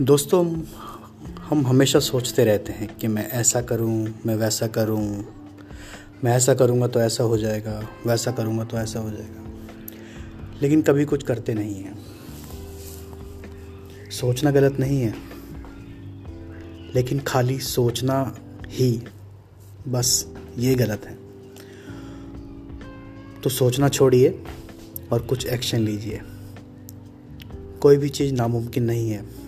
दोस्तों, हम हमेशा सोचते रहते हैं कि मैं ऐसा करूँ, मैं वैसा करूँ। मैं ऐसा करूँगा तो ऐसा हो जाएगा, वैसा करूँगा तो ऐसा हो जाएगा। लेकिन कभी कुछ करते नहीं हैं। सोचना गलत नहीं है, लेकिन खाली सोचना ही बस ये गलत है। तो सोचना छोड़िए और कुछ एक्शन लीजिए। कोई भी चीज़ नामुमकिन नहीं है।